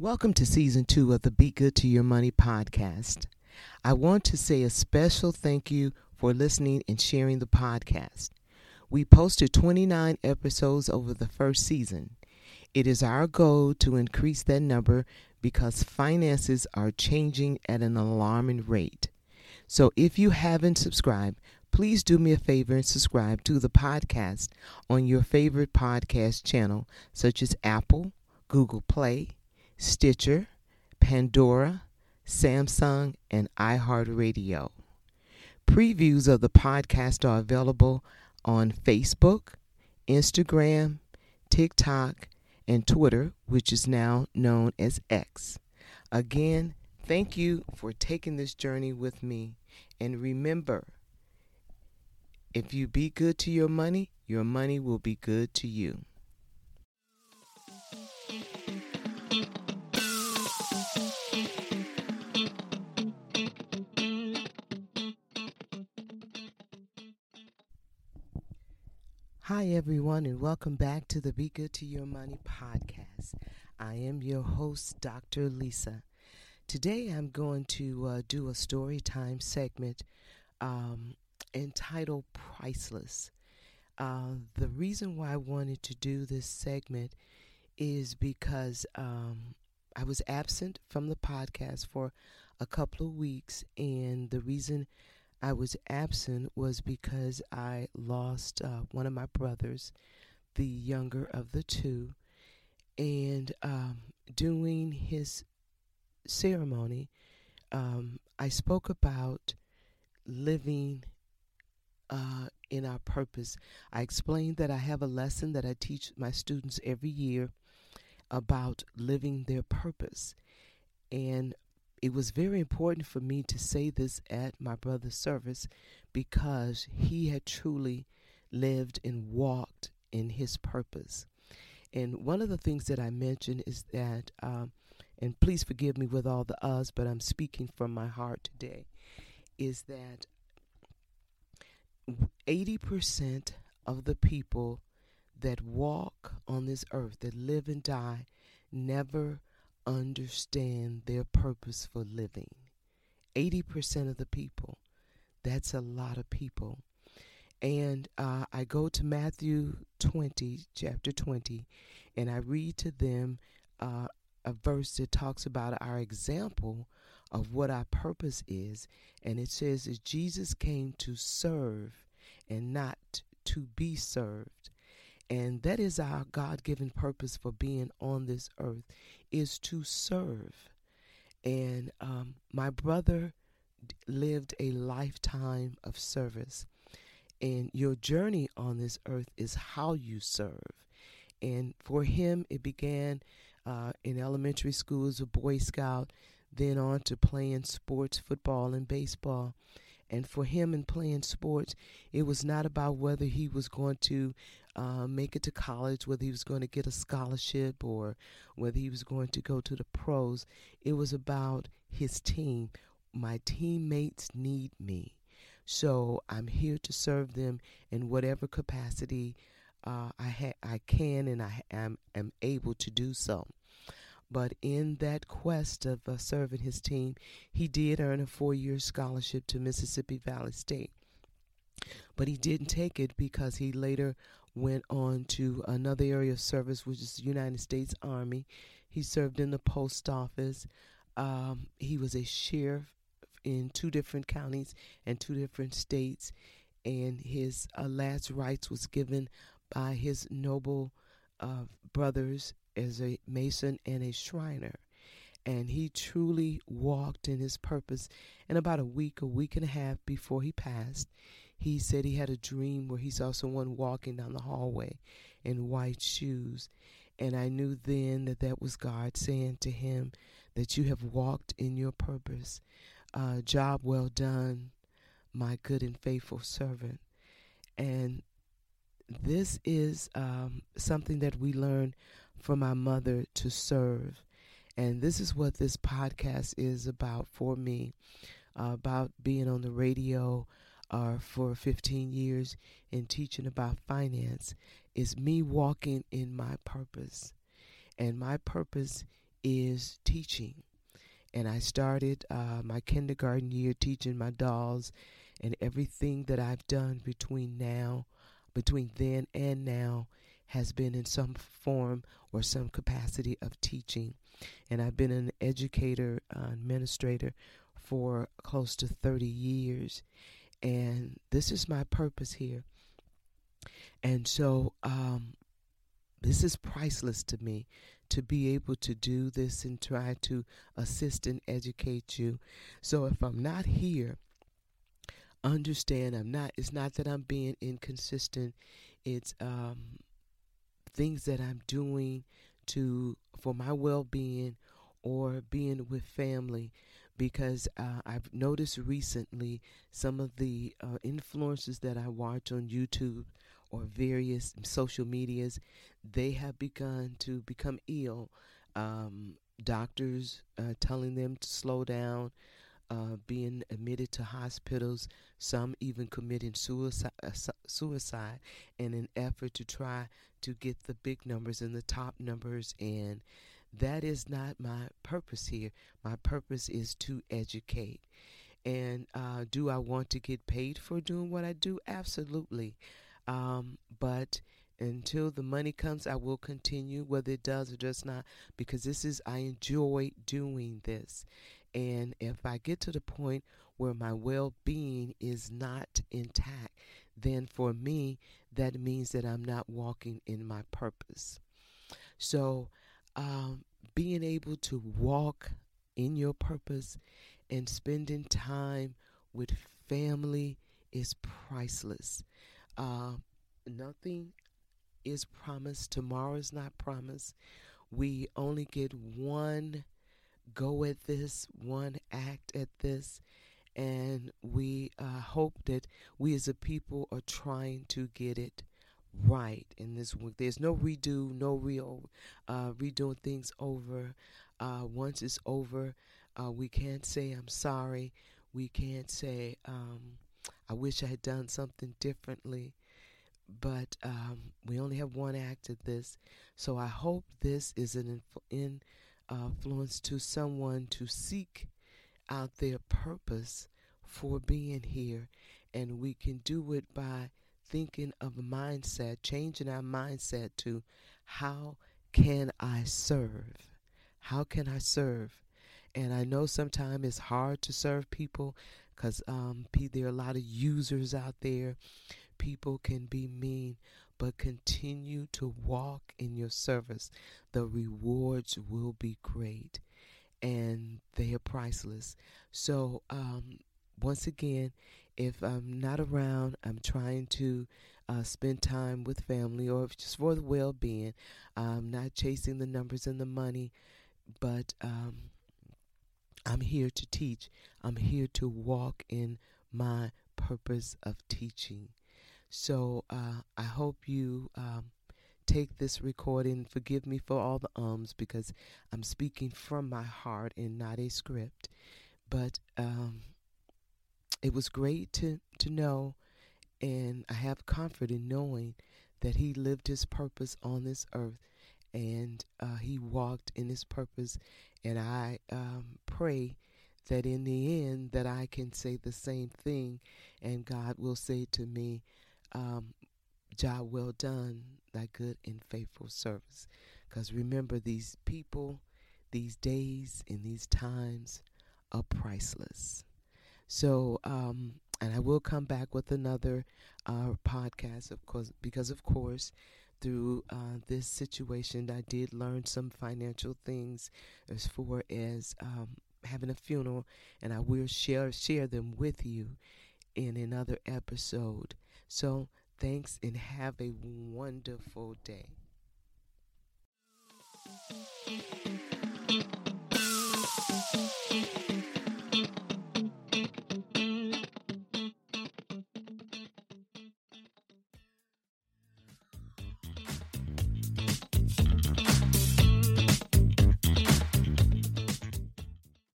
Welcome to season two of the Be Good to Your Money podcast. I want to say a special thank you for listening and sharing the podcast. We posted 29 episodes over the first season. It is our goal to increase that number because finances are changing at an alarming rate. So if you haven't subscribed, please do me a favor and subscribe to the podcast on your favorite podcast channel, such as Apple, Google Play, Stitcher, Pandora, Samsung, and iHeartRadio. Previews of the podcast are available on Facebook, Instagram, TikTok, and Twitter, which is now known as X. Again, thank you for taking this journey with me. And remember, if you be good to your money, your money will be good to you. Hi, everyone, and welcome back to the Be Good to Your Money podcast. I am your host, Dr. Lisa. Today, I'm going to uh, do a story time segment um, entitled Priceless. Uh, the reason why I wanted to do this segment is because um, I was absent from the podcast for a couple of weeks, and the reason I was absent was because I lost uh, one of my brothers, the younger of the two, and um, doing his ceremony, um, I spoke about living uh, in our purpose. I explained that I have a lesson that I teach my students every year about living their purpose. And it was very important for me to say this at my brother's service because he had truly lived and walked in his purpose. And one of the things that I mentioned is that, um, and please forgive me with all the us, but I'm speaking from my heart today, is that 80% of the people that walk on this earth, that live and die, never understand their purpose for living. 80% of the people. That's a lot of people. And uh, I go to Matthew 20, chapter 20, and I read to them uh, a verse that talks about our example of what our purpose is. And it says that Jesus came to serve and not to be served. And that is our God given purpose for being on this earth is to serve. And um, my brother lived a lifetime of service. And your journey on this earth is how you serve. And for him, it began uh, in elementary school as a Boy Scout, then on to playing sports, football, and baseball. And for him in playing sports, it was not about whether he was going to uh, make it to college, whether he was going to get a scholarship or whether he was going to go to the pros. It was about his team. My teammates need me. So I'm here to serve them in whatever capacity uh, I, ha- I can and I am, am able to do so. But in that quest of uh, serving his team, he did earn a four year scholarship to Mississippi Valley State. But he didn't take it because he later went on to another area of service, which is the United States Army. He served in the post office. Um, he was a sheriff in two different counties and two different states. And his uh, last rites was given by his noble uh, brothers as a mason and a shriner. And he truly walked in his purpose. And about a week, a week and a half before he passed, he said he had a dream where he saw someone walking down the hallway in white shoes. And I knew then that that was God saying to him that you have walked in your purpose. Uh, job well done, my good and faithful servant. And this is um, something that we learn from my mother to serve. And this is what this podcast is about for me uh, about being on the radio uh, for 15 years and teaching about finance is me walking in my purpose. And my purpose is teaching. And I started uh, my kindergarten year teaching my dolls, and everything that I've done between now, between then and now, has been in some form or some capacity of teaching. And I've been an educator, uh, administrator for close to 30 years. And this is my purpose here. And so um, this is priceless to me to be able to do this and try to assist and educate you. So if I'm not here, understand I'm not it's not that I'm being inconsistent. It's um things that I'm doing to for my well-being or being with family because uh, I've noticed recently some of the uh, that I watch on YouTube or various social medias, they have begun to become ill. Um, doctors uh, telling them to slow down, uh, being admitted to hospitals, some even committing suicide, uh, suicide in an effort to try to get the big numbers and the top numbers. And that is not my purpose here. My purpose is to educate. And uh, do I want to get paid for doing what I do? Absolutely. Um, but until the money comes, I will continue, whether it does or does not, because this is, I enjoy doing this. And if I get to the point where my well being is not intact, then for me, that means that I'm not walking in my purpose. So, um, being able to walk in your purpose and spending time with family is priceless. Uh, nothing is promised. Tomorrow is not promised. We only get one go at this, one act at this. And we uh, hope that we as a people are trying to get it right in this work. There's no redo, no real uh, redoing things over. Uh, once it's over, uh, we can't say I'm sorry. We can't say um, I wish I had done something differently. But um, we only have one act of this, so I hope this is an inf- influence to someone to seek out their purpose for being here, and we can do it by thinking of a mindset, changing our mindset to how can I serve? How can I serve? And I know sometimes it's hard to serve people because um, there are a lot of users out there. People can be mean, but continue to walk in your service. The rewards will be great and they are priceless. So, um, once again, if I'm not around, I'm trying to uh, spend time with family or just for the well being. I'm not chasing the numbers and the money, but um, I'm here to teach. I'm here to walk in my purpose of teaching. So uh, I hope you um, take this recording. Forgive me for all the ums because I'm speaking from my heart and not a script. But um, it was great to, to know, and I have comfort in knowing that He lived His purpose on this earth and uh, He walked in His purpose. And I um, pray that in the end that I can say the same thing and God will say to me, um, job well done, thy good and faithful service. Because remember, these people, these days, and these times are priceless. So, um, and I will come back with another uh, podcast, of course, because of course, through uh, this situation, I did learn some financial things as far as um, having a funeral, and I will share share them with you in another episode. So, thanks and have a wonderful day.